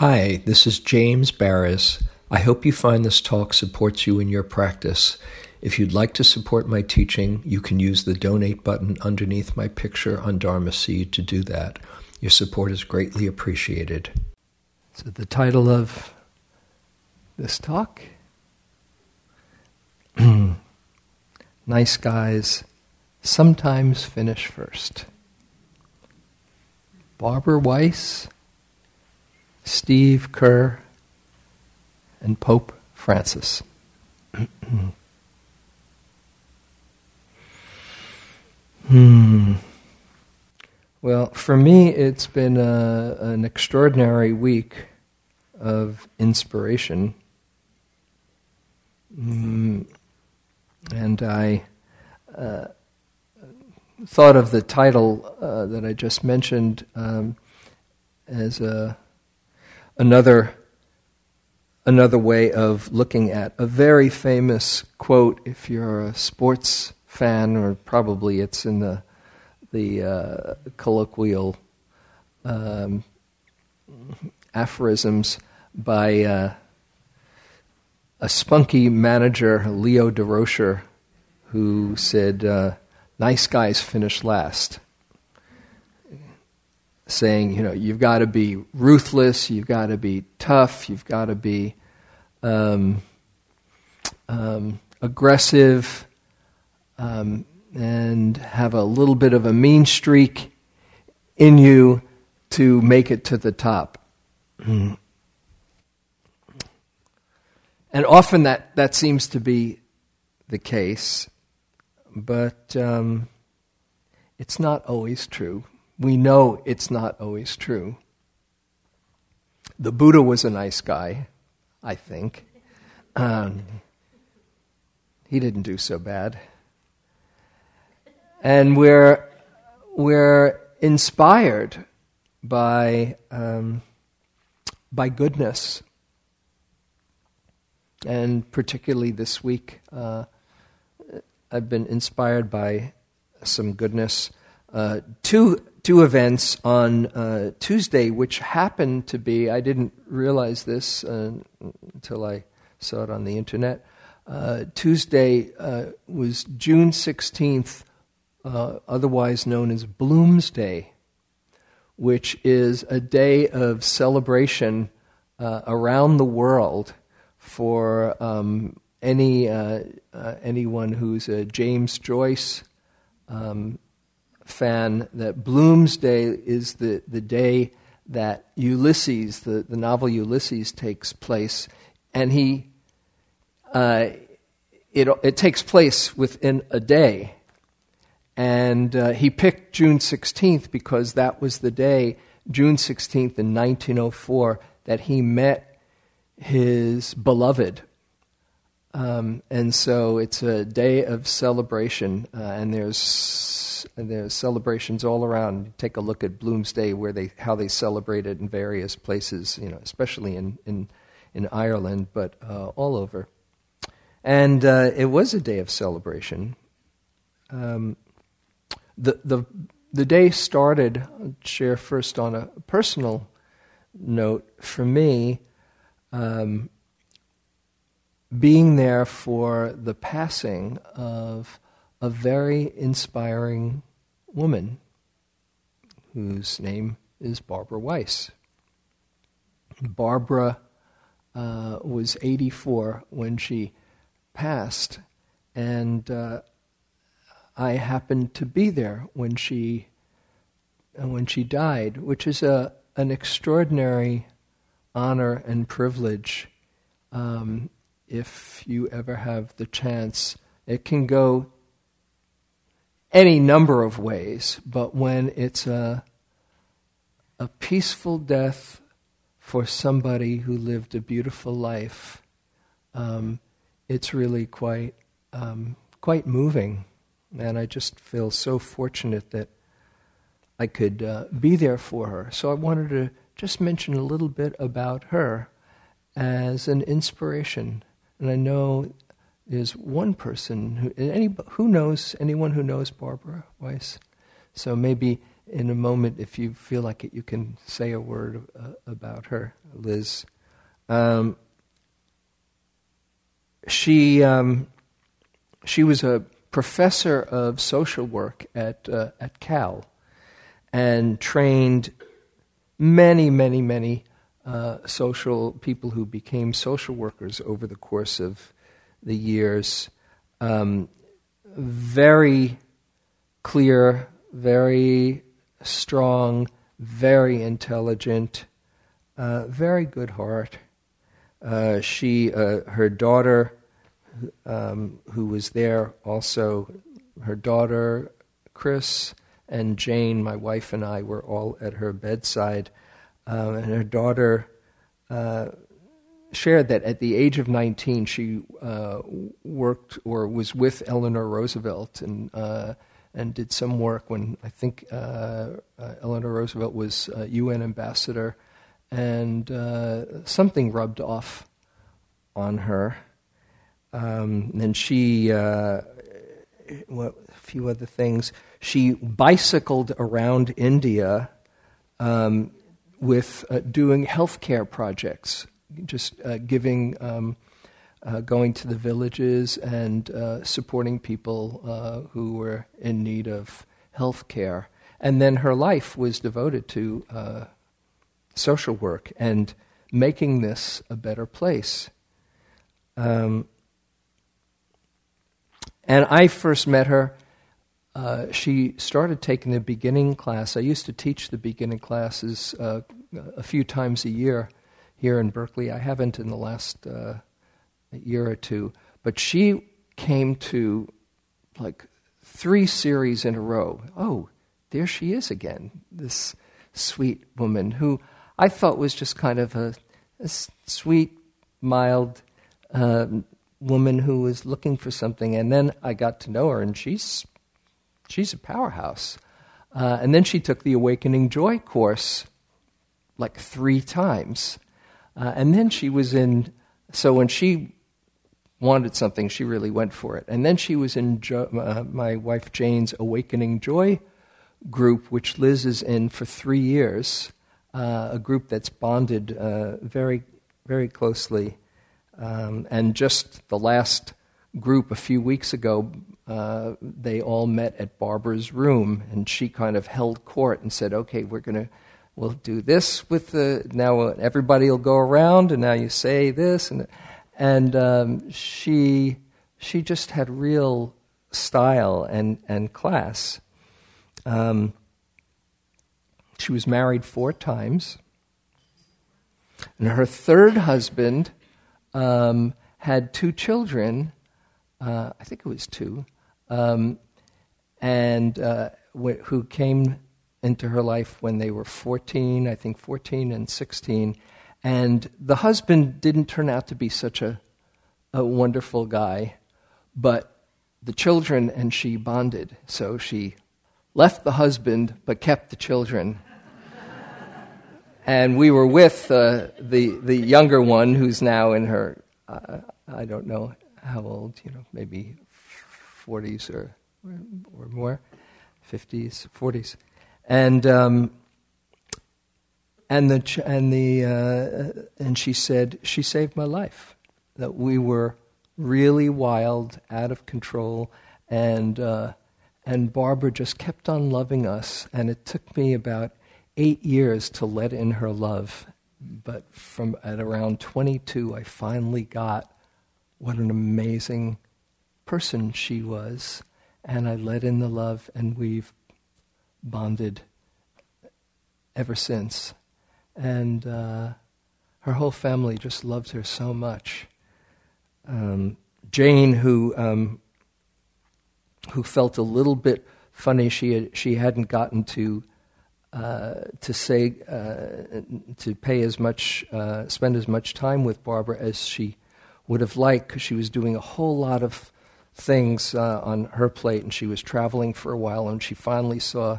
Hi, this is James Baraz. I hope you find this talk supports you in your practice. If you'd like to support my teaching, you can use the donate button underneath my picture on Dharma Seed to do that. Your support is greatly appreciated. So, the title of this talk Nice Guys Sometimes Finish First. Barbara Weiss, Steve Kerr, and Pope Francis. hmm. Well, for me, it's been a, an extraordinary week of inspiration. Mm, and I uh, thought of the title uh, that I just mentioned um, as a, another another way of looking at a very famous quote. If you're a sports fan, or probably it's in the the uh, colloquial um, aphorisms by uh, a spunky manager, Leo Durocher, who said, uh, "Nice guys finish last." Saying, you know, you've got to be ruthless, you've got to be tough, you've got to be um, um, aggressive, um, and have a little bit of a mean streak in you to make it to the top. and often that, that seems to be the case, but um, it's not always true we know it's not always true. The Buddha was a nice guy, I think. Um, he didn't do so bad. And we're, we're inspired by, um, by goodness. And particularly this week, uh, I've been inspired by some goodness. Uh, two two events on uh, Tuesday, which happened to be, I didn't realize this uh, until I saw it on the internet. Uh, Tuesday uh, was June 16th, uh, otherwise known as Bloomsday, which is a day of celebration uh, around the world for um, any anyone who's a James Joyce um, fan that Bloomsday is the, the day that Ulysses, the, the novel Ulysses, takes place, and he uh, it, it takes place within a day. And uh, he picked June 16th because that was the day, June 16th in 1904, that he met his beloved. Um, and so it's a day of celebration, uh, and there's and there's celebrations all around. Take a look at Bloomsday, where they how they celebrate it in various places, you know, especially in in, in Ireland, but uh, all over. And uh, it was a day of celebration. Um, the the the day started. I'll share first on a personal note for me. Um, being there for the passing of a very inspiring woman whose name is Barbara Weiss. Barbara uh, was 84 when she passed, and uh, I happened to be there when she uh, when she died, which is a an extraordinary honor and privilege. Um, if you ever have the chance, it can go any number of ways, but when it's a, a peaceful death for somebody who lived a beautiful life, um, it's really quite, um, quite moving. And I just feel so fortunate that I could uh, be there for her. So I wanted to just mention a little bit about her as an inspiration. And I know is one person who any who knows anyone who knows Barbara Weiss. So maybe in a moment, if you feel like it, you can say a word uh, about her, Liz. Um, she um, she was a professor of social work at uh, at Cal, and trained many, many, many uh, social people who became social workers over the course of the years. Um, very clear, very strong, very intelligent, uh, very good heart. Uh, she, uh, her daughter, um, who was there, also her daughter, Chris, and Jane, my wife, and I were all at her bedside. Um, and her daughter uh, shared that at the age of 19, she uh, worked or was with Eleanor Roosevelt and uh, and did some work when I think uh, uh, Eleanor Roosevelt was UN ambassador, and uh, something rubbed off on her. Um, and she, well, a few other things. She bicycled around India um, with uh, doing healthcare projects, just uh, giving, um, uh, going to the villages and uh, supporting people uh, who were in need of health care. And then her life was devoted to uh, social work and making this a better place. Um, and I first met her uh, she started taking the beginning class. I used to teach the beginning classes uh, a few times a year here in Berkeley. I haven't in the last uh, year or two, but she came to like three series in a row. Oh, there she is again, this sweet woman who I thought was just kind of a, a sweet, mild um, woman who was looking for something. And then I got to know her, and she's she's a powerhouse. Uh, and then she took the Awakening Joy course like three times. Uh, and then she was in, so when she wanted something, she really went for it. And then she was in jo- uh, my wife Jane's Awakening Joy group, which Liz is in for three years, uh, a group that's bonded uh, very, very closely. Um, and just the last group a few weeks ago, uh, they all met at Barbara's room, and she kind of held court and said, "Okay, we're going to." We'll do this with the now. Everybody will go around, and now you say this, and and um, she she just had real style and and class. Um, she was married four times, and her third husband um, had two children. Uh, I think it was two, um, and uh, wh- who came into her life when they were 14, I think 14 and 16. And the husband didn't turn out to be such a, a wonderful guy, but the children and she bonded. So she left the husband but kept the children. and we were with uh, the, the younger one who's now in her, uh, I don't know how old, you know, maybe 40s or, or more, 50s, 40s. And, um, and, the, and, the, uh, and she said, she saved my life. That we were really wild, out of control, and, uh, and Barbara just kept on loving us. And it took me about eight years to let in her love. But from at around 22, I finally got what an amazing person she was, and I let in the love, and we've bonded ever since. And uh, her whole family just loved her so much. Um, Jane, who um, who felt a little bit funny, she had, she hadn't gotten to uh, to say uh, to pay as much, uh, spend as much time with Barbara as she would have liked, because she was doing a whole lot of things uh, on her plate, and she was traveling for a while. And she finally saw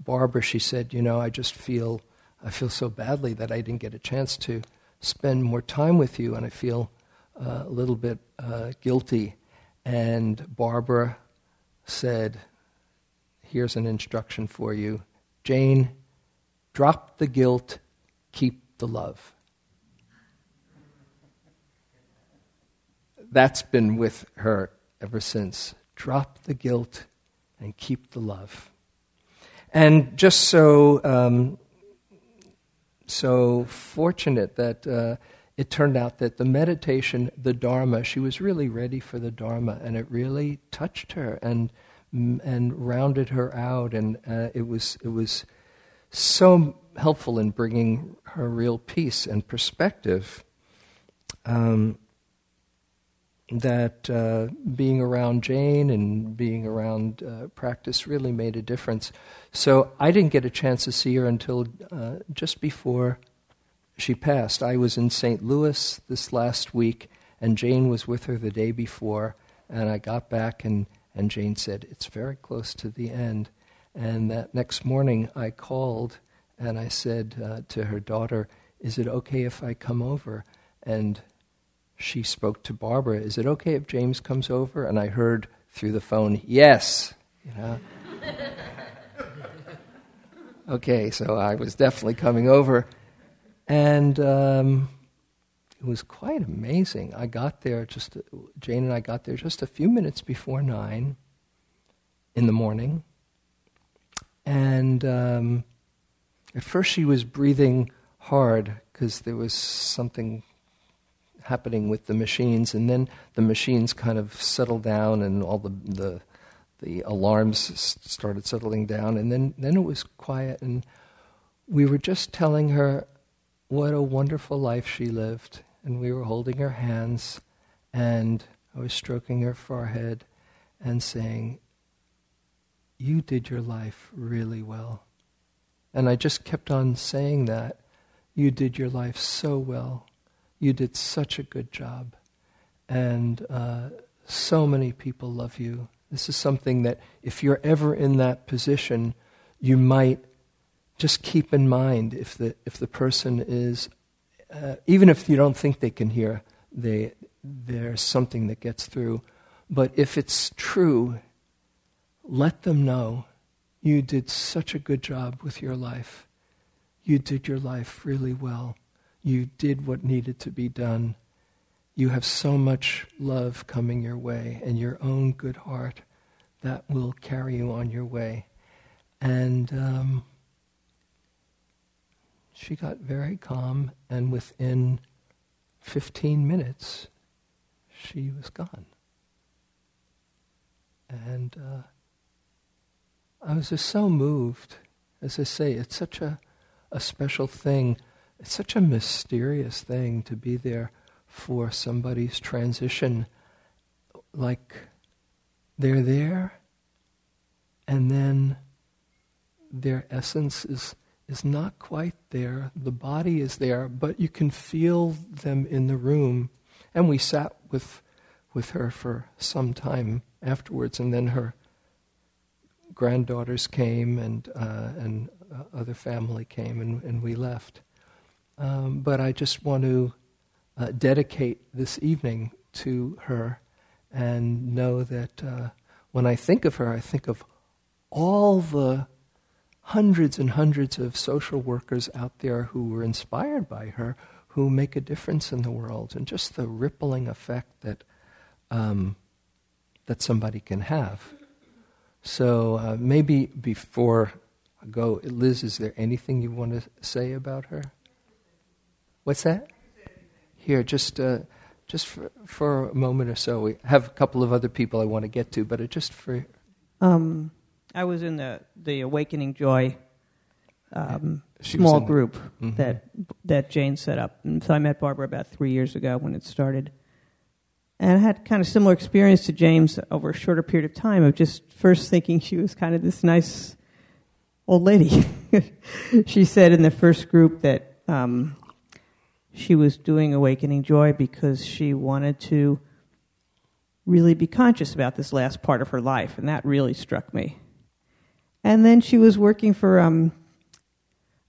Barbara. She said, "You know, I just feel I feel so badly that I didn't get a chance to spend more time with you, and I feel uh, a little bit uh, guilty." And Barbara said, "Here's an instruction for you. Jane, drop the guilt, keep the love. That's been with her ever since. Drop the guilt and keep the love. And just so um, so fortunate that uh, it turned out that the meditation, the Dharma, she was really ready for the Dharma, and it really touched her and and rounded her out, and uh, it was it was so helpful in bringing her real peace and perspective. Um, that uh, being around Jane and being around uh, practice really made a difference. So I didn't get a chance to see her until uh, just before she passed. I was in St. Louis this last week, and Jane was with her the day before. And I got back, and, and Jane said, It's very close to the end. And that next morning, I called and I said uh, to her daughter, Is it okay if I come over? And she spoke to Barbara, Is it okay if James comes over? And I heard through the phone, Yes. You know? okay, so I was definitely coming over. And um, it was quite amazing. I got there just, Jane and I got there just a few minutes before nine in the morning. And um, at first she was breathing hard because there was something happening with the machines, and then the machines kind of settled down, and all the the, the alarms started settling down, and then then it was quiet, and we were just telling her what a wonderful life she lived, and we were holding her hands, and I was stroking her forehead, and saying, "You did your life really well," and I just kept on saying that. You did your life so well. You did such a good job. And uh, so many people love you. This is something that, if you're ever in that position, you might just keep in mind if the, if the person is, uh, even if you don't think they can hear, they, there's something that gets through. But if it's true, let them know you did such a good job with your life. You did your life really well. You did what needed to be done. You have so much love coming your way and your own good heart that will carry you on your way. And um, she got very calm, and within 15 minutes, she was gone. And uh, I was just so moved. As I say, it's such a, a special thing it's such a mysterious thing to be there for somebody's transition. Like they're there, and then their essence is, is not quite there. The body is there, but you can feel them in the room. And we sat with, with her for some time afterwards, and then her granddaughters came and, uh, and uh, other family came, and, and we left. Um, but I just want to uh, dedicate this evening to her and know that uh, when I think of her, I think of all the hundreds and hundreds of social workers out there who were inspired by her, who make a difference in the world, and just the rippling effect that um, that somebody can have. So uh, maybe before I go, Liz, is there anything you want to say about her? What's that? Here, just uh, just for, for a moment or so. We have a couple of other people I want to get to, but just for. Um, I was in the the Awakening Joy um, small group mm-hmm. that that Jane set up, and so I met Barbara about three years ago when it started, and I had kind of similar experience to James over a shorter period of time of just first thinking she was kind of this nice old lady. she said in the first group that um, she was doing Awakening Joy because she wanted to really be conscious about this last part of her life, and that really struck me. And then she was working for um,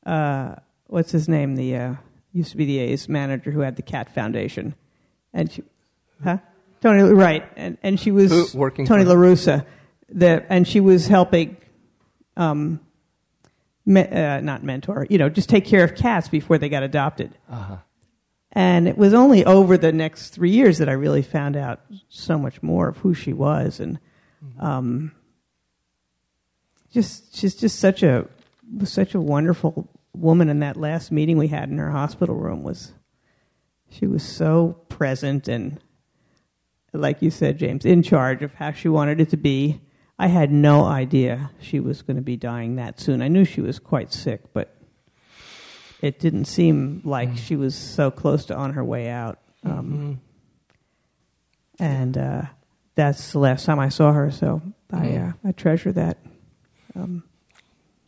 uh, what's his name? The uh, used to be the A's manager who had the Cat Foundation, and she, huh? Tony, right? And and she was who, working Tony La Russa, the and she was helping um, me, uh, not mentor, you know, just take care of cats before they got adopted. Uh-huh. And it was only over the next three years that I really found out so much more of who she was, and mm-hmm. um, just she's just such a such a wonderful woman. And that last meeting we had in her hospital room was she was so present and, like you said, James, in charge of how she wanted it to be. I had no idea she was going to be dying that soon. I knew she was quite sick, but it didn't seem like mm. she was so close to on her way out. Um, mm-hmm. And uh, that's the last time I saw her, so I mm. uh, I treasure that. Um,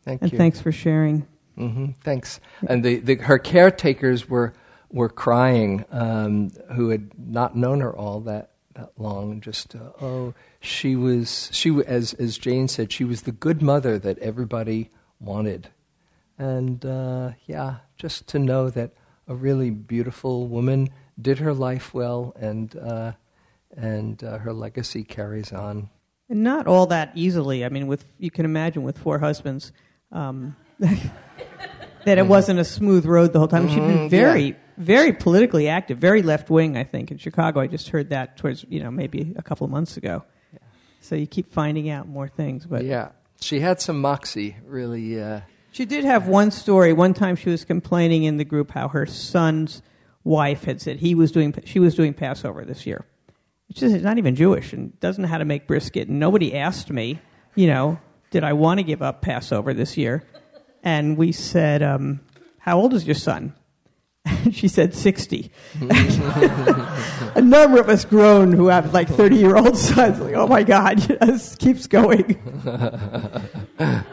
Thank and you. thanks for sharing. Mm-hmm. Thanks. And the, the, her caretakers were were crying, um, who had not known her all that that long. Just uh, oh, she was she as as Jane said, she was the good mother that everybody wanted. And uh, yeah, just to know that a really beautiful woman did her life well, and uh, and uh, her legacy carries on. And not all that easily. I mean, with you can imagine with four husbands, um, that it mm-hmm. wasn't a smooth road the whole time. She'd been mm-hmm. very, yeah. very politically active, very left wing. I think in Chicago. I just heard that towards you know maybe a couple of months ago. Yeah. So you keep finding out more things, but yeah, she had some moxie, really. Uh, she did have one story. One time she was complaining in the group how her son's wife had said he was doing she was doing Passover this year. She's not even Jewish and doesn't know how to make brisket. And nobody asked me, you know, did I want to give up Passover this year? And we said, um, how old is your son? And she said 60. a number of us grown who have like 30 year old sons, like, oh my God, this keeps going.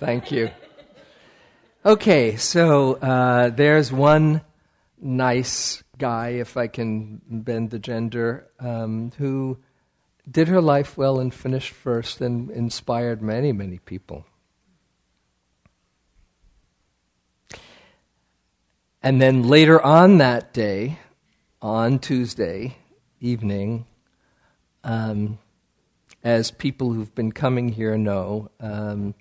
Thank you. Okay, so uh, there's one nice guy, if I can bend the gender, um, who did her life well and finished first and inspired many, many people. And then later on that day, on Tuesday evening, um, as people who've been coming here know, um,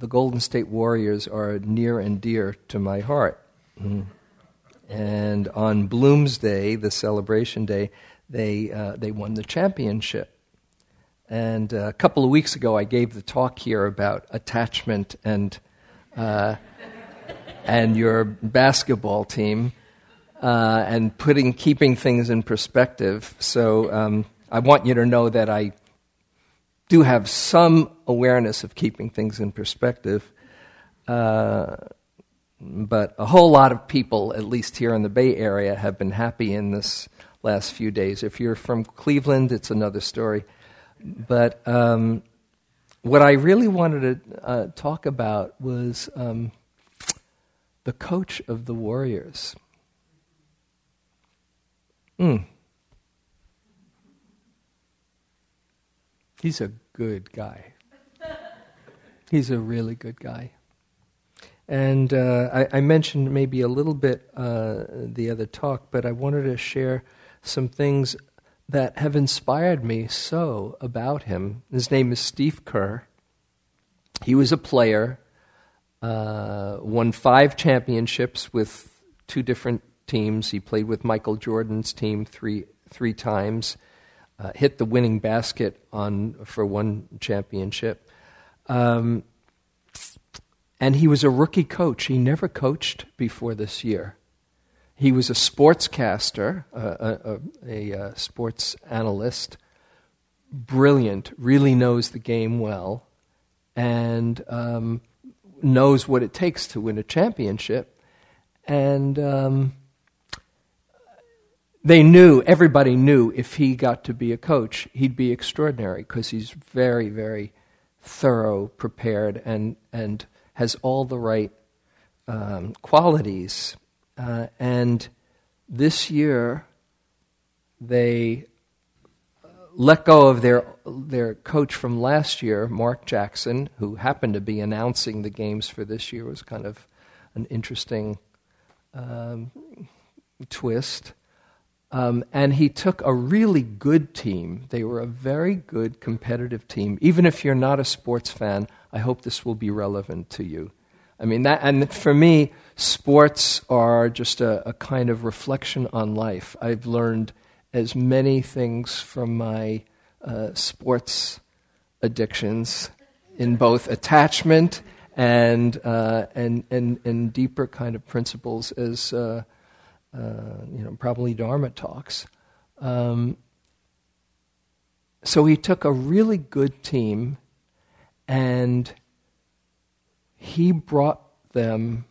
the Golden State Warriors are near and dear to my heart. Mm. And on Bloomsday, the celebration day, they, uh, they won the championship. And uh, a couple of weeks ago, I gave the talk here about attachment and, uh, and your basketball team uh, and putting, keeping things in perspective. So um, I want you to know that I do have some awareness of keeping things in perspective. Uh, but a whole lot of people, at least here in the Bay Area, have been happy in this last few days. If you're from Cleveland, it's another story. But um, what I really wanted to uh, talk about was um, the coach of the Warriors. Mm. He's a good guy. He's a really good guy. And uh, I, I, mentioned maybe a little bit uh, the other talk, but I wanted to share some things that have inspired me so about him. His name is Steve Kerr. He was a player, uh, won five championships with two different teams. He played with Michael Jordan's team three three times uh, hit the winning basket on for one championship. Um, and he was a rookie coach. He never coached before this year. He was a sportscaster, uh, a, a, a, sports analyst, brilliant, really knows the game well, and um, knows what it takes to win a championship. And um, they knew, everybody knew, if he got to be a coach, he'd be extraordinary because he's very, very thorough, prepared, and, and has all the right um, qualities. Uh, and this year, they let go of their, their coach from last year, Mark Jackson, who happened to be announcing the games for this year, was kind of an interesting um, twist. Um, and he took a really good team. They were a very good competitive team. Even if you're not a sports fan, I hope this will be relevant to you. I mean, that, and for me, sports are just a, a kind of reflection on life. I've learned as many things from my uh, sports addictions in both attachment and, uh, and, and, and deeper kind of principles as, uh, uh you know, probably Dharma talks. Um, so he took a really good team and he brought them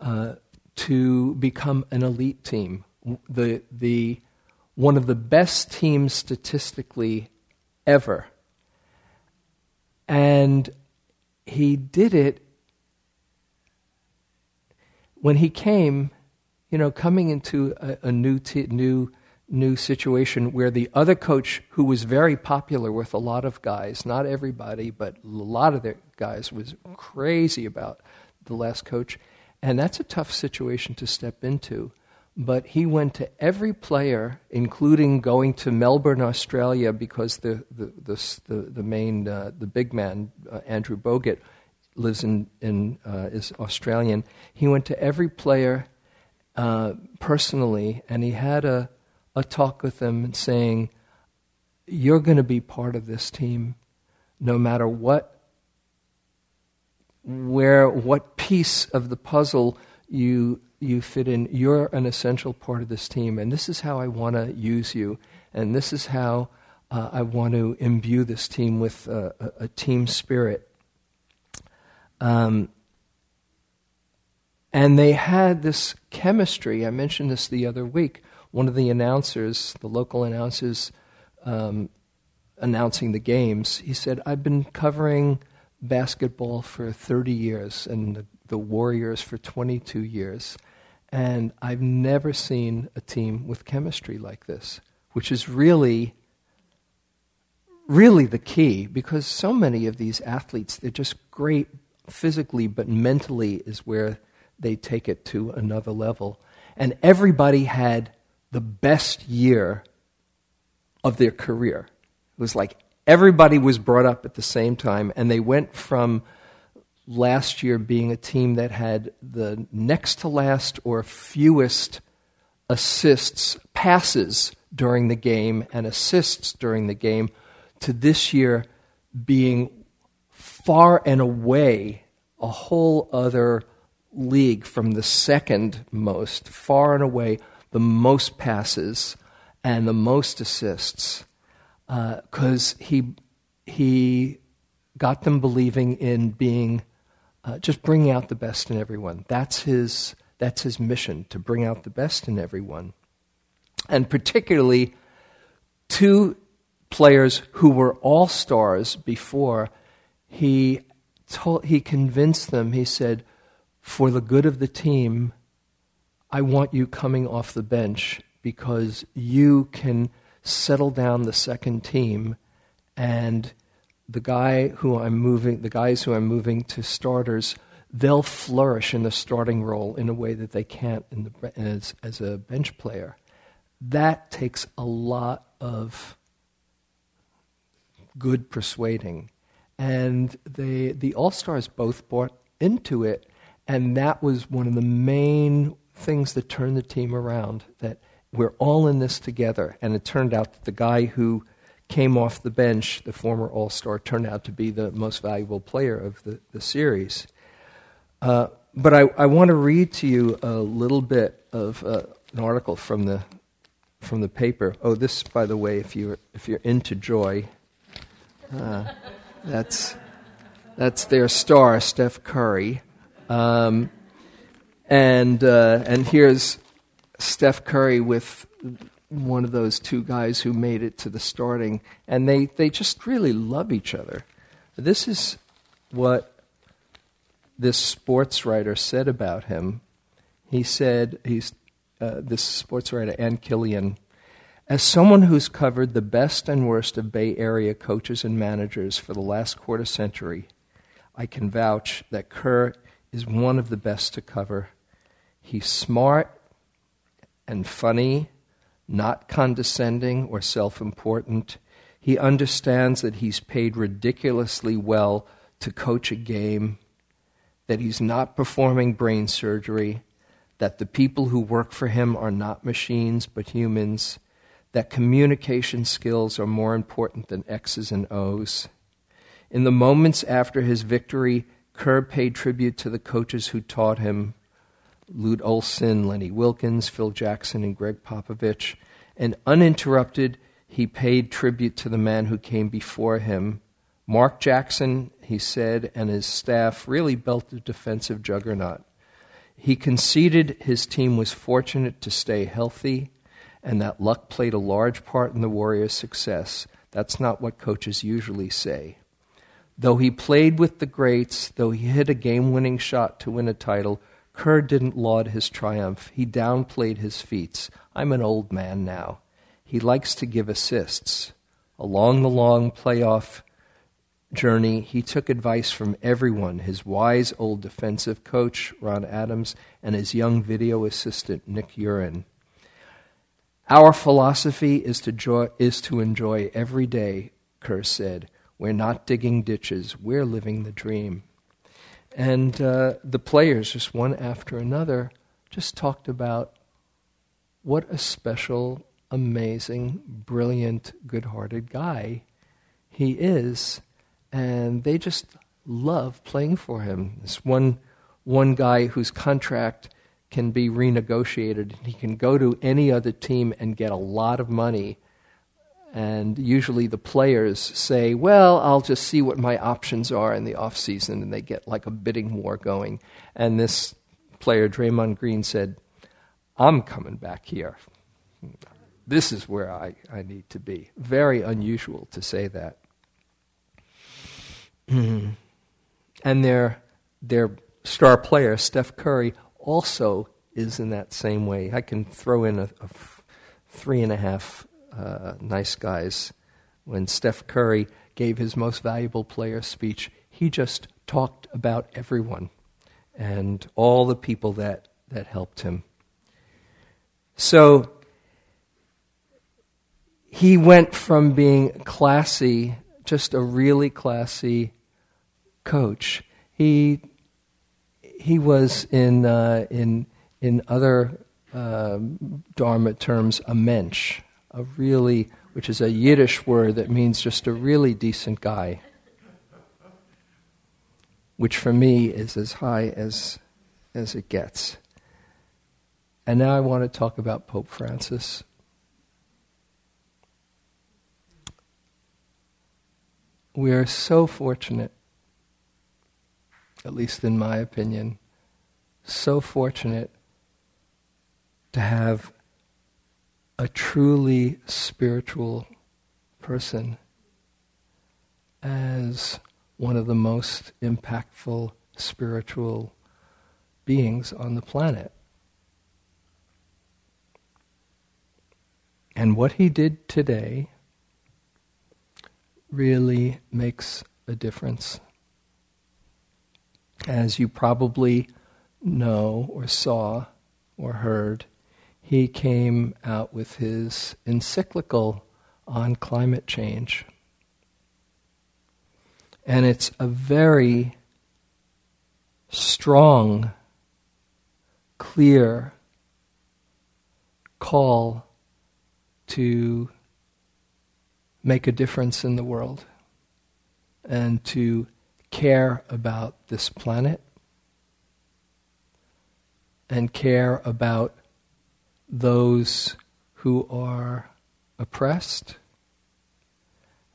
uh, to become an elite team. The, the, one of the best teams statistically ever. And he did it when he came, you know, coming into a, a new, t- new new situation where the other coach, who was very popular with a lot of guys, not everybody, but a lot of the guys, was crazy about the last coach. And that's a tough situation to step into. But he went to every player, including going to Melbourne, Australia, because the, the, the, the, main, uh, the big man, uh, Andrew Bogut, lives in, in uh, is Australian. He went to every player uh, personally, and he had a, a talk with them saying, You're going to be part of this team no matter what, where, what piece of the puzzle you, you fit in. You're an essential part of this team, and this is how I want to use you, and this is how uh, I want to imbue this team with uh, a, a, team spirit. Um, and they had this chemistry. I mentioned this the other week one of the announcers, the local announcers, um, announcing the games, he said, I've been covering basketball for 30 years and the, the, Warriors for 22 years, and I've never seen a team with chemistry like this, which is really, really the key because so many of these athletes, they're just great physically, but mentally is where they take it to another level. And everybody had the best year of their career. It was like everybody was brought up at the same time, and they went from last year being a team that had the next to last or fewest assists, passes during the game, and assists during the game, to this year being far and away a whole other league from the second most, far and away the most passes and the most assists because uh, he, he got them believing in being uh, just bringing out the best in everyone. That's his, that's his mission, to bring out the best in everyone. And particularly, two players who were all stars before, he, told, he convinced them, he said, for the good of the team, I want you coming off the bench because you can settle down the second team and the guy who I'm moving the guys who I'm moving to starters they'll flourish in the starting role in a way that they can't the, as, as a bench player. That takes a lot of good persuading. And they, the all-stars both bought into it and that was one of the main things that turned the team around, that we're all in this together. And it turned out that the guy who came off the bench, the former All Star, turned out to be the most valuable player of the, the series. Uh, but I, I want to read to you a little bit of uh, an article from the, from the paper. Oh, this, by the way, if you're, if you're into joy, uh, that's, that's their star, Steph Curry. Um, and, uh, and here's Steph Curry with one of those two guys who made it to the starting, and they, they just really love each other. This is what this sports writer said about him. He said, he's, uh, this sports writer, Ann Killion, as someone who's covered the best and worst of Bay Area coaches and managers for the last quarter century, I can vouch that Kerr is one of the best to cover He's smart and funny, not condescending or self important. He understands that he's paid ridiculously well to coach a game, that he's not performing brain surgery, that the people who work for him are not machines but humans, that communication skills are more important than X's and O's. In the moments after his victory, Kerr paid tribute to the coaches who taught him Lute Olson, Lenny Wilkens, Phil Jackson, and Gregg Popovich. And uninterrupted, he paid tribute to the man who came before him. Mark Jackson, he said, and his staff really built a defensive juggernaut. He conceded his team was fortunate to stay healthy and that luck played a large part in the Warriors' success. That's not what coaches usually say. Though he played with the greats, though he hit a game winning shot to win a title, Kerr didn't laud his triumph. He downplayed his feats. I'm an old man now. He likes to give assists. Along the long playoff journey, he took advice from everyone his wise old defensive coach, Ron Adams, and his young video assistant, Nick U'Ren. Our philosophy is to, is to enjoy every day, Kerr said. We're not digging ditches, we're living the dream. And uh, the players, just one after another, just talked about what a special, amazing, brilliant, good hearted guy he is. And they just love playing for him. This one, one guy whose contract can be renegotiated. He can go to any other team and get a lot of money. And usually the players say, well, I'll just see what my options are in the off season, and they get like a bidding war going. And this player, Draymond Green, said, I'm coming back here. This is where I, I need to be. Very unusual to say that. and their, their star player, Steph Curry, also is in that same way. I can throw in a, a three and a half uh, nice guys. When Steph Curry gave his most valuable player speech, he just talked about everyone and all the people that, that helped him. So he went from being classy, just a really classy coach. He he was in, uh, in, in other uh, Dharma terms a mensch, a really, which is a Yiddish word that means just a really decent guy, which for me is as high as, as it gets. And now I want to talk about Pope Francis. We are so fortunate at least in my opinion, so fortunate to have a truly spiritual person as one of the most impactful spiritual beings on the planet. And what he did today really makes a difference as you probably know or saw or heard, he came out with his encyclical on climate change. And it's a very strong, clear call to make a difference in the world and to care about this planet and care about those who are oppressed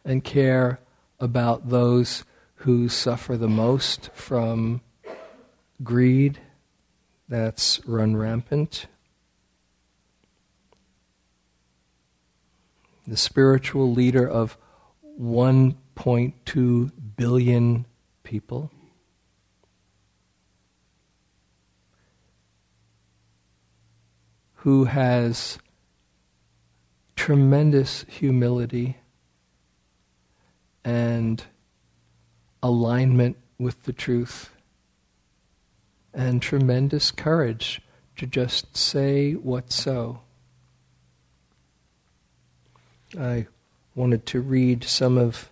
and care about those who suffer the most from greed that's run rampant. The spiritual leader of 1.2 billion people. Who has tremendous humility and alignment with the truth and tremendous courage to just say what's so. I wanted to read some of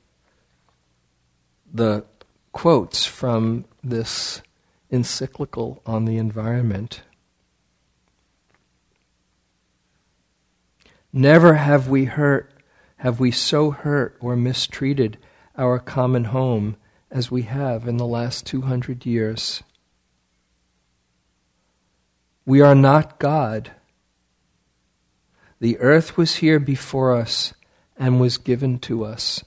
the quotes from this encyclical on the environment. Never have we hurt, have we so hurt or mistreated our common home as we have in the last 200 years. We are not God. The earth was here before us and was given to us.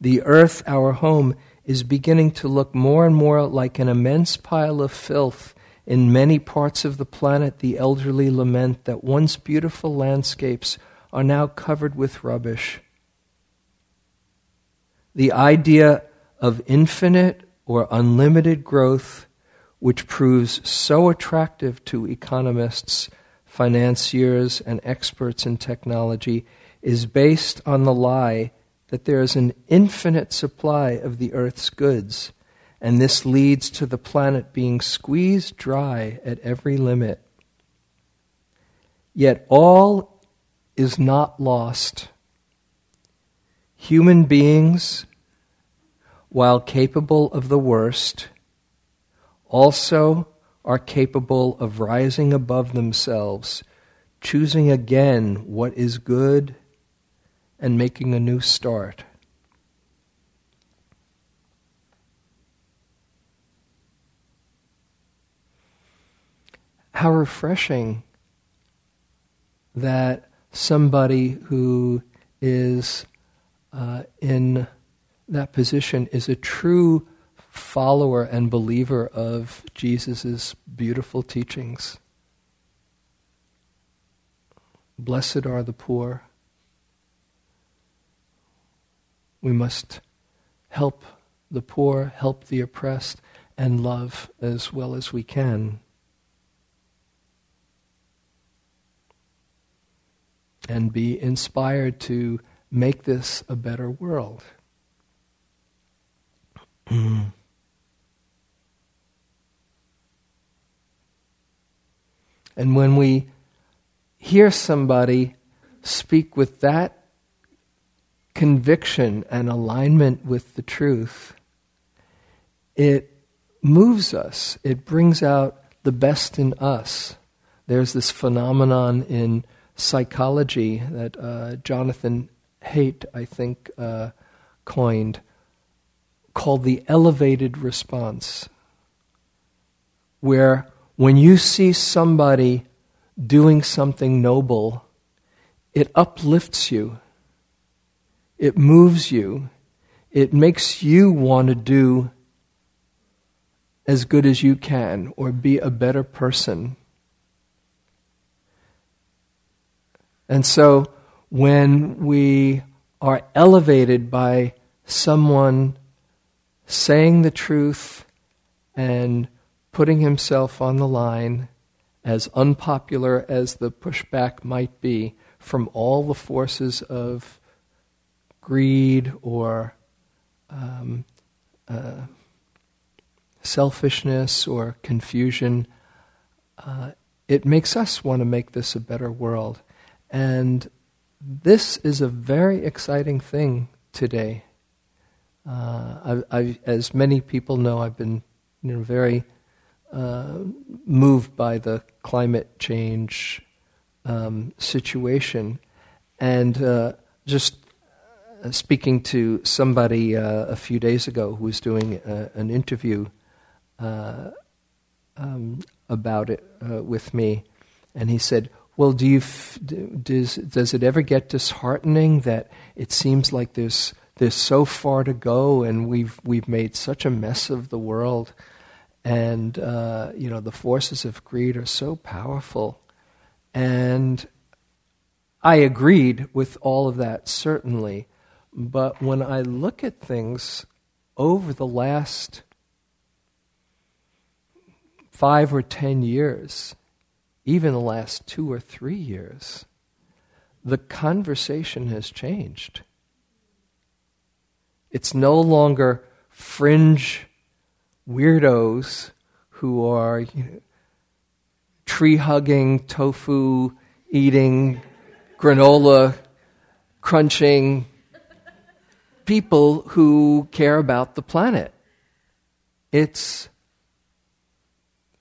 The earth, our home, is beginning to look more and more like an immense pile of filth. In many parts of the planet, the elderly lament that once beautiful landscapes are now covered with rubbish. The idea of infinite or unlimited growth, which proves so attractive to economists, financiers, and experts in technology, is based on the lie that there is an infinite supply of the earth's goods, and this leads to the planet being squeezed dry at every limit. Yet all is not lost. Human beings, while capable of the worst, also are capable of rising above themselves, choosing again what is good and making a new start. How refreshing that somebody who is uh, in that position is a true follower and believer of Jesus' beautiful teachings. Blessed are the poor. We must help the poor, help the oppressed, and love as well as we can. And be inspired to make this a better world. Mm. and when we hear somebody speak with that conviction and alignment with the truth, it moves us. It brings out the best in us. There's this phenomenon in psychology that uh, Jonathan Haidt, I think, uh, coined called the elevated response, where when you see somebody doing something noble, it uplifts you it moves you. It makes you want to do as good as you can or be a better person. And so when we are elevated by someone saying the truth and putting himself on the line, as unpopular as the pushback might be from all the forces of greed or um, uh, selfishness or confusion, uh, it makes us want to make this a better world. And this is a very exciting thing today. Uh, I, I, as many people know, I've been you know, very uh, moved by the climate change um, situation. And uh, just uh, speaking to somebody uh, a few days ago who was doing uh, an interview um, about it with me, and he said, "Well, do you f- does does it ever get disheartening that it seems like there's there's so far to go, and we've we've made such a mess of the world, and uh, you know the forces of greed are so powerful, and." I agreed with all of that, certainly. But when I look at things over the last five or ten years, even the last two or three years, the conversation has changed. It's no longer fringe weirdos who are you know, tree hugging, tofu eating, granola crunching, people who care about the planet. It's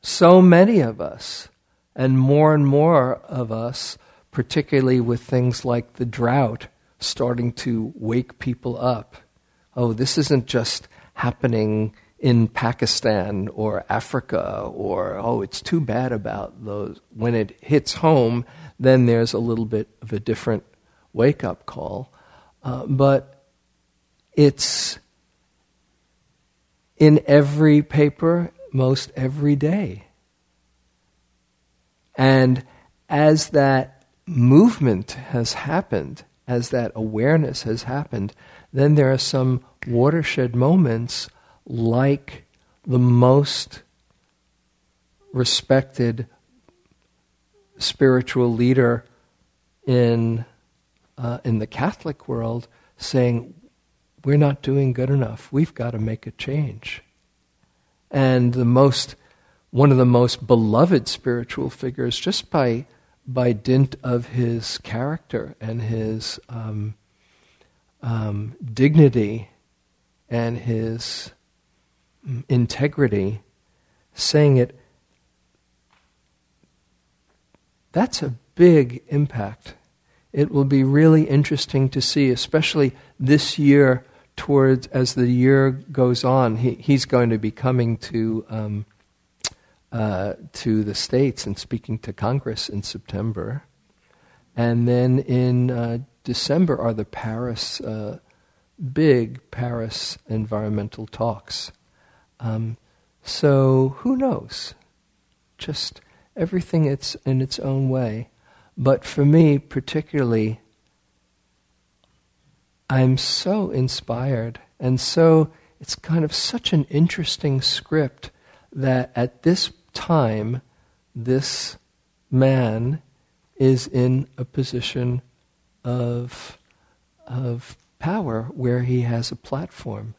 so many of us, and more and more of us, particularly with things like the drought, starting to wake people up. Oh, this isn't just happening in Pakistan or Africa, or, oh, it's too bad about those. When it hits home, then there's a little bit of a different wake up call. Uh, but it's in every paper most every day. And as that movement has happened, as that awareness has happened, then there are some watershed moments like the most respected spiritual leader in, uh, in the Catholic world saying, We're not doing good enough. We've got to make a change. And the most, one of the most beloved spiritual figures, just by, by dint of his character and his um, um, dignity and his integrity, saying it, that's a big impact. It will be really interesting to see, especially this year, towards as the year goes on. He, he's going to be coming to um, uh, to the states and speaking to Congress in September, and then in uh, December are the Paris uh, big Paris environmental talks. Um, so who knows? Just everything it's in its own way. But for me, particularly, I'm so inspired and so it's kind of such an interesting script that at this time, this man is in a position of, of power where he has a platform.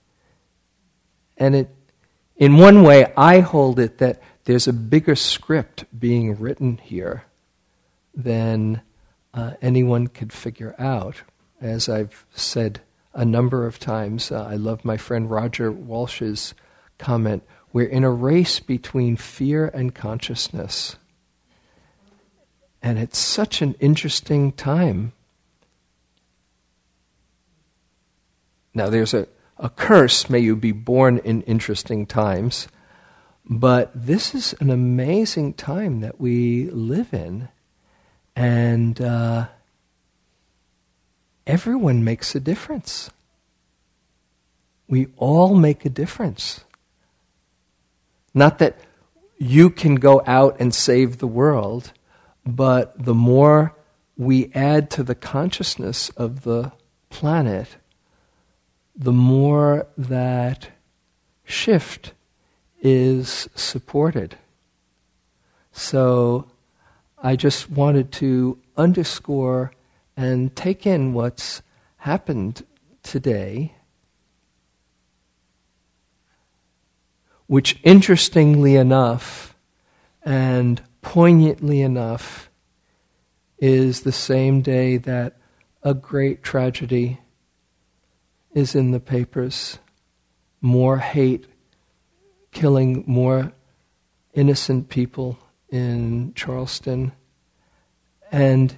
And it, in one way, I hold it that there's a bigger script being written here than uh, anyone could figure out. As I've said a number of times, uh, I love my friend Roger Walsh's comment we're in a race between fear and consciousness. And it's such an interesting time. Now, there's a, a curse, may you be born in interesting times. But this is an amazing time that we live in. And uh, everyone makes a difference. We all make a difference. Not that you can go out and save the world, but the more we add to the consciousness of the planet, the more that shift is supported. So I just wanted to underscore and take in what's happened today, which interestingly enough and poignantly enough is the same day that a great tragedy is in the papers. More hate killing more innocent people in Charleston. And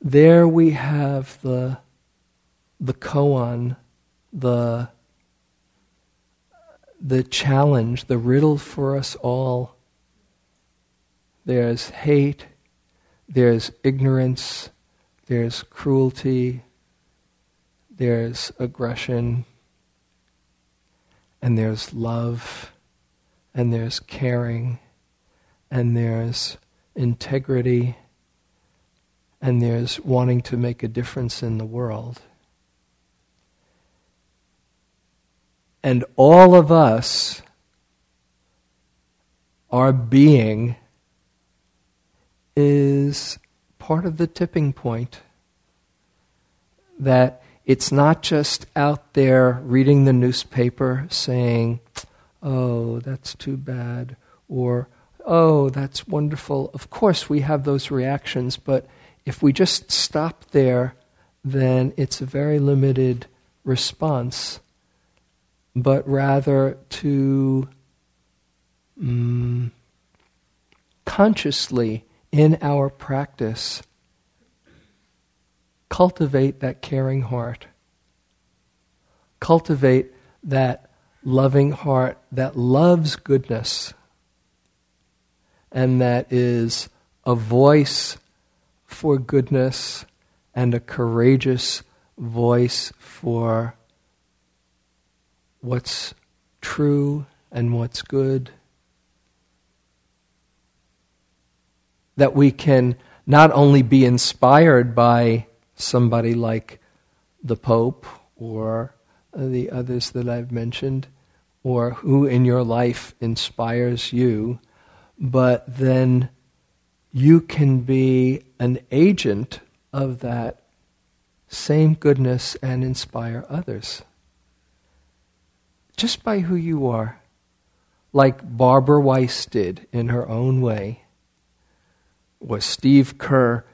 there we have the, the koan, the, the challenge, the riddle for us all. There's hate, there's ignorance, there's cruelty, there's aggression, and there's love and there's caring, and there's integrity, and there's wanting to make a difference in the world. And all of us, our being, is part of the tipping point. That it's not just out there reading the newspaper saying, oh, that's too bad, or oh, that's wonderful. Of course, we have those reactions, but if we just stop there, then it's a very limited response, but rather to um, consciously in our practice cultivate that caring heart, cultivate that loving heart that loves goodness and that is a voice for goodness and a courageous voice for what's true and what's good. That we can not only be inspired by somebody like the Pope or the others that I've mentioned, or who in your life inspires you, but then you can be an agent of that same goodness and inspire others. Just by who you are, like Barbara Weiss did in her own way, what Steve Kerr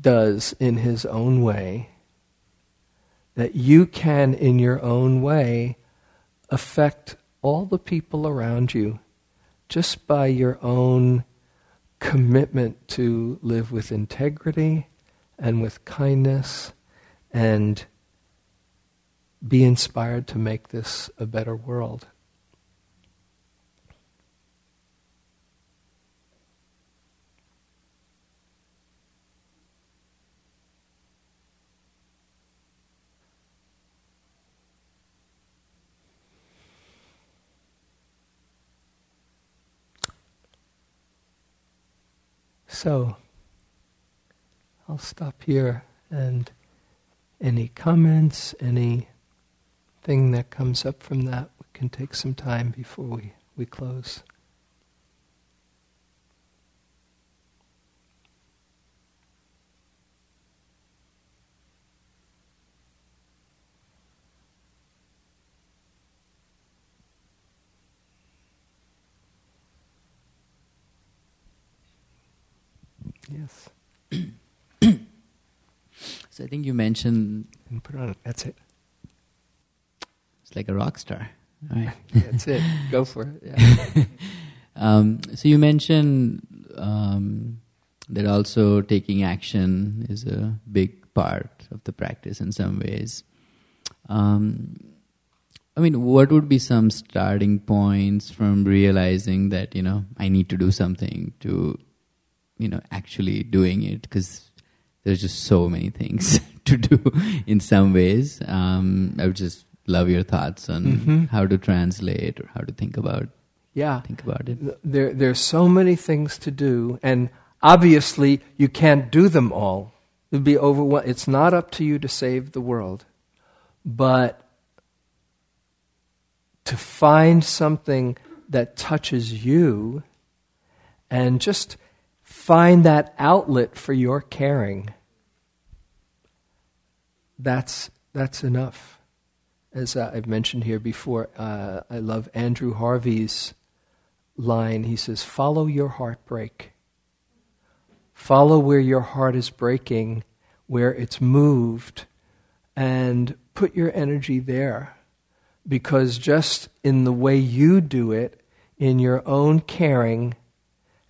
does in his own way, that you can, in your own way, affect all the people around you just by your own commitment to live with integrity and with kindness and be inspired to make this a better world. So, I'll stop here and any comments, anything that comes up from that, we can take some time before we, we close. Yes. so I think you mentioned. And put on. That's it. Like a rock star. Right. That's it. Go for it. Yeah. um, so you mentioned um, that also taking action is a big part of the practice in some ways. Um, I mean, what would be some starting points from realizing that you know I need to do something to you know actually doing it because there's just so many things to do in some ways um, i would just love your thoughts on mm-hmm. how to translate or how to think about yeah think about it there there's so many things to do and obviously you can't do them all it would be overwhelmed it's not up to you to save the world but to find something that touches you and just find that outlet for your caring. That's, that's enough. As uh, I've mentioned here before, uh, I love Andrew Harvey's line. He says, Follow your heartbreak. Follow where your heart is breaking, where it's moved, and put your energy there. Because just in the way you do it, in your own caring,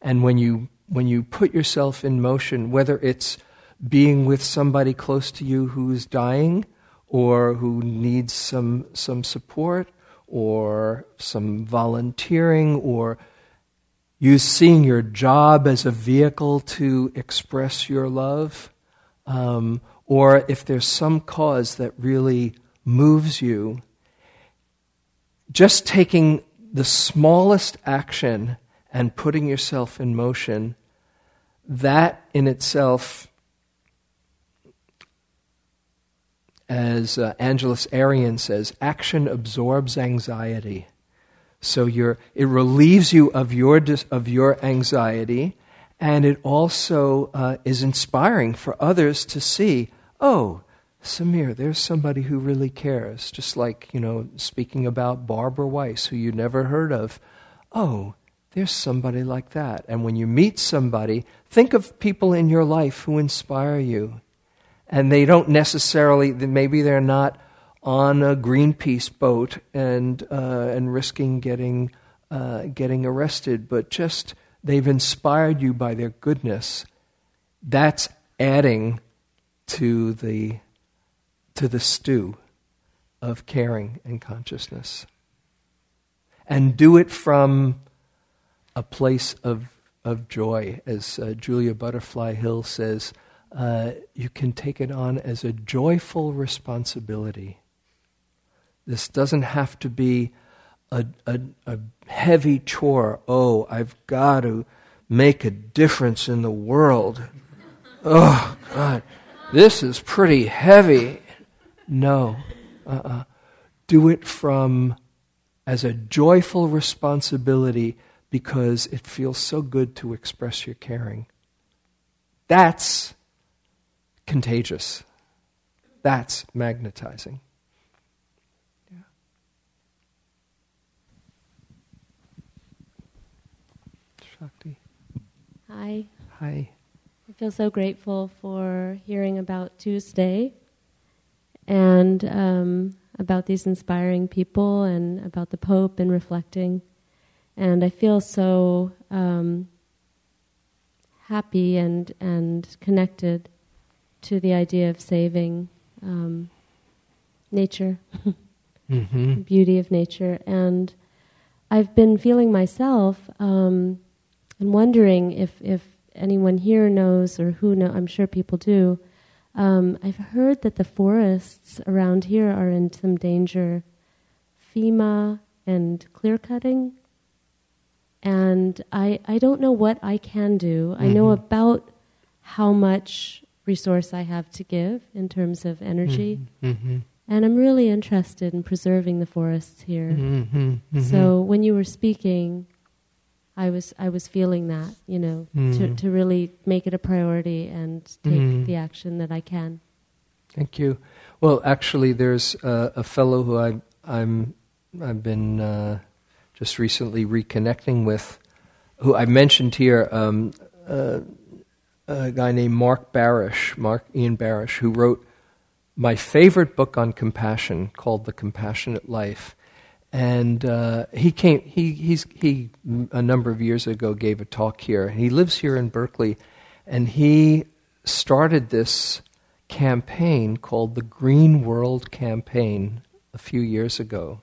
and when you when you put yourself in motion, whether it's being with somebody close to you who's dying or who needs some, some support or some volunteering or you seeing your job as a vehicle to express your love, um, or if there's some cause that really moves you, just taking the smallest action and putting yourself in motion, that in itself, as uh, Angeles Arrien says, action absorbs anxiety. So it relieves you of your, of your anxiety, and it also uh, is inspiring for others to see, oh, Samir, there's somebody who really cares. Just like, you know, speaking about Barbara Weiss, who you never heard of. Oh, there's somebody like that. And when you meet somebody, think of people in your life who inspire you. And they don't necessarily, maybe they're not on a Greenpeace boat and uh, and risking getting uh, getting arrested, but just they've inspired you by their goodness. That's adding to the to the stew of caring and consciousness. And do it from a place of, of joy. As uh, Julia Butterfly Hill says, uh, you can take it on as a joyful responsibility. This doesn't have to be a, a, a heavy chore. Oh, I've got to make a difference in the world. oh, God, this is pretty heavy. No. Uh-uh. Do it from as a joyful responsibility because it feels so good to express your caring. That's contagious. That's magnetizing. Yeah. Shakti. Hi. Hi. I feel so grateful for hearing about Tuesday and um, about these inspiring people and about the Pope and reflecting. And I feel so um, happy and, and connected to the idea of saving um, nature, mm-hmm. beauty of nature. And I've been feeling myself um, and wondering if, if anyone here knows or who know, I'm sure people do, um, I've heard that the forests around here are in some danger. FEMA and clear cutting. And I, I don't know what I can do. Mm-hmm. I know mm-hmm. about how much resource I have to give in terms of energy. Mm-hmm. mm-hmm. And I'm really interested in preserving the forests here. Mm-hmm. So when you were speaking, I was I was feeling that, you know, mm. to to really make it a priority and take mm. the action that I can. Thank you. Well, actually, there's uh, a fellow who I I'm I've been uh, just recently reconnecting with, who I mentioned here, um, uh, a guy named Marc Barasch, Marc Ian Barasch, who wrote my favorite book on compassion called The Compassionate Life and uh, he came. He he's he a number of years ago gave a talk here. He lives here in Berkeley, and he started this campaign called the Green World Campaign a few years ago.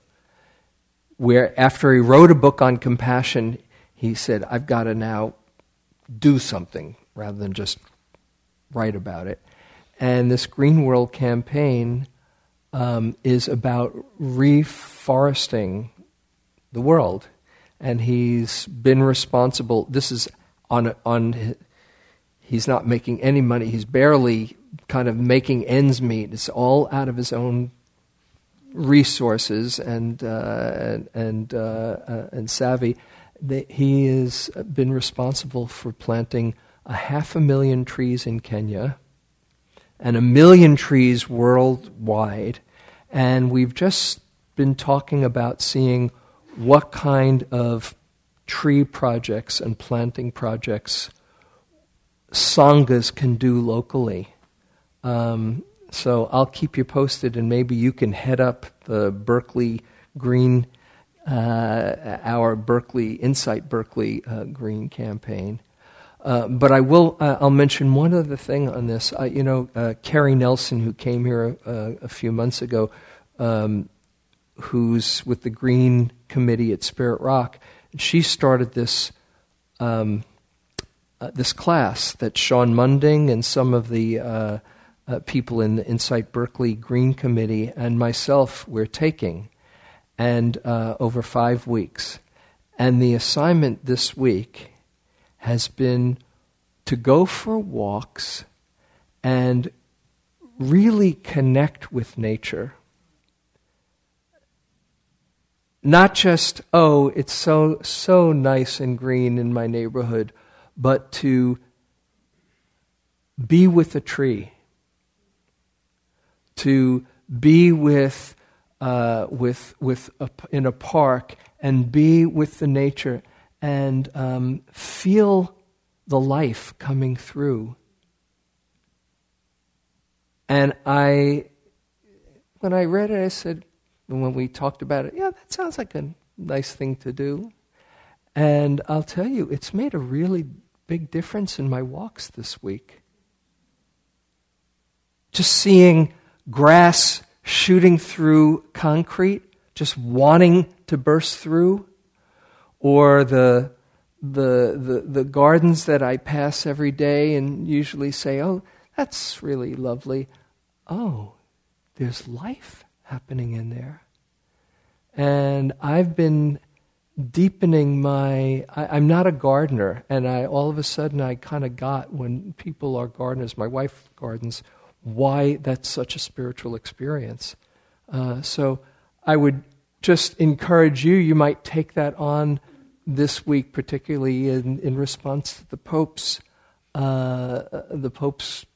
Where after he wrote a book on compassion, he said, "I've got to now do something rather than just write about it." And this Green World Campaign um, is about reforesting the world. And he's been responsible. This is on, on, he's not making any money. He's barely kind of making ends meet. It's all out of his own resources and, uh, and, uh, uh, and savvy. he has been responsible for planting a half a million trees in Kenya and a million trees worldwide. And we've just been talking about seeing what kind of tree projects and planting projects sanghas can do locally. Um, so I'll keep you posted, and maybe you can head up the Berkeley Green, uh, our Berkeley Insight Berkeley uh, Green campaign. Uh, but I will. Uh, I'll mention one other thing on this. Uh, you know, uh, Carrie Nelson, who came here uh, a few months ago, um, who's with the Green Committee at Spirit Rock, she started this um, this class that Sean Munding and some of the people in the Insight Berkeley Green Committee and myself were taking, and over five weeks. And the assignment this week has been to go for walks and really connect with nature. Not just, oh, it's so, so nice and green in my neighborhood, but to be with a tree, to be with, uh, with, with a, in a park and be with the nature and um, feel the life coming through. And I when I read it, I said, when we talked about it, yeah, that sounds like a nice thing to do. And I'll tell you, it's made a really big difference in my walks this week. Just seeing grass shooting through concrete, just wanting to burst through, or the, the, the, the gardens that I pass every day and usually say, oh, that's really lovely. Oh, there's life happening in there. And I've been deepening my I, am not a gardener and i all of a sudden i kind of got when people are gardeners my wife gardens why that's such a spiritual experience uh, so i would just encourage you you might take that on this week particularly in, in response to the pope's uh, the pope's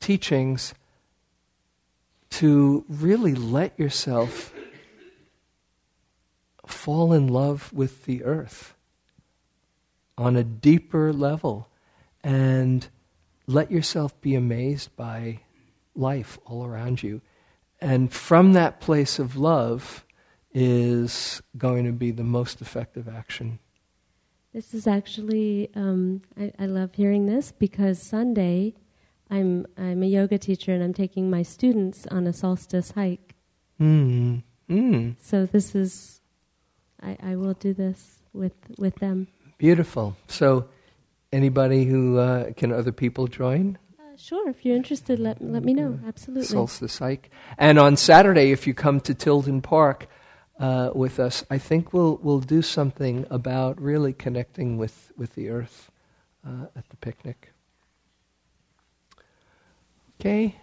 teachings to really let yourself fall in love with the earth on a deeper level and let yourself be amazed by life all around you. And from that place of love is going to be the most effective action. This is actually, um, I, I, love hearing this because Sunday I'm, I'm a yoga teacher and I'm taking my students on a solstice hike. Mm. Mm. So this is I, I will do this with with them. Beautiful. So, anybody who uh, can other people join? Uh, sure. If you're interested, let let me know. Absolutely. Solstice hike. And on Saturday, if you come to Tilden Park uh, with us, I think we'll we'll do something about really connecting with with the earth uh, at the picnic. Okay.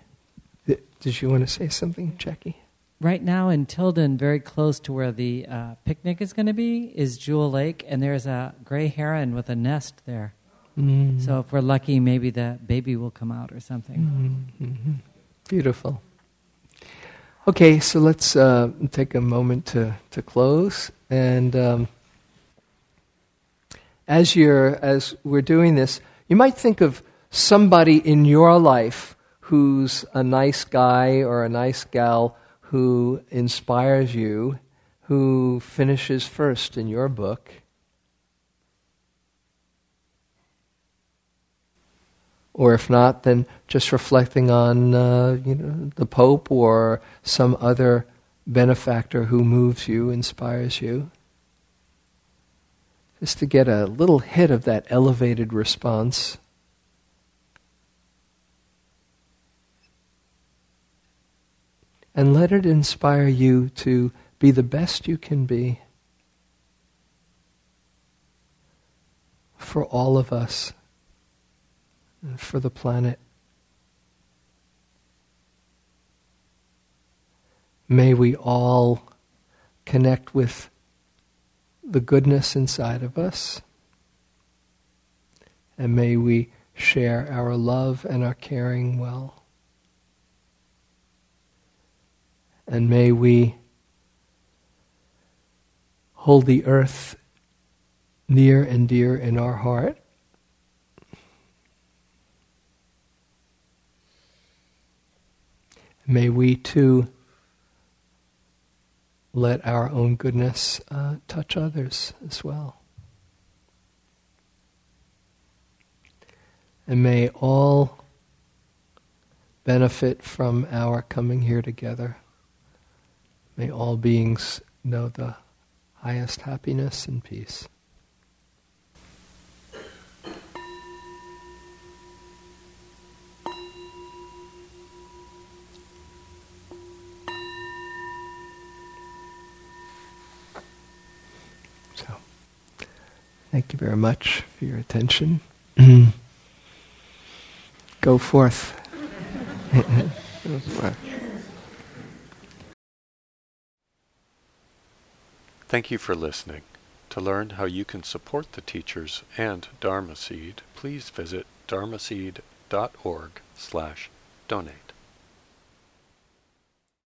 Did you want to say something, Jackie? right now in Tilden, very close to where the uh, picnic is going to be, is Jewel Lake, and there's a gray heron with a nest there. Mm. So if we're lucky, maybe the baby will come out or something. Mm-hmm. Beautiful. Okay, so let's uh, take a moment to, to close. And um, as you're as we're doing this, you might think of somebody in your life who's a nice guy or a nice gal who inspires you, who finishes first in your book. Or if not, then just reflecting on uh, you know, the Pope or some other benefactor who moves you, inspires you. Just to get a little hit of that elevated response. and let it inspire you to be the best you can be for all of us and for the planet. May we all connect with the goodness inside of us. And may we share our love and our caring well. And may we hold the earth near and dear in our heart. May we too let our own goodness uh, touch others as well. And may all benefit from our coming here together. May all beings know the highest happiness and peace. Thank you very much for your attention. Mm-hmm. Go forth. Go forth. Thank you for listening. To learn how you can support the teachers and Dharma Seed, please visit dharmaseed.org slash donate.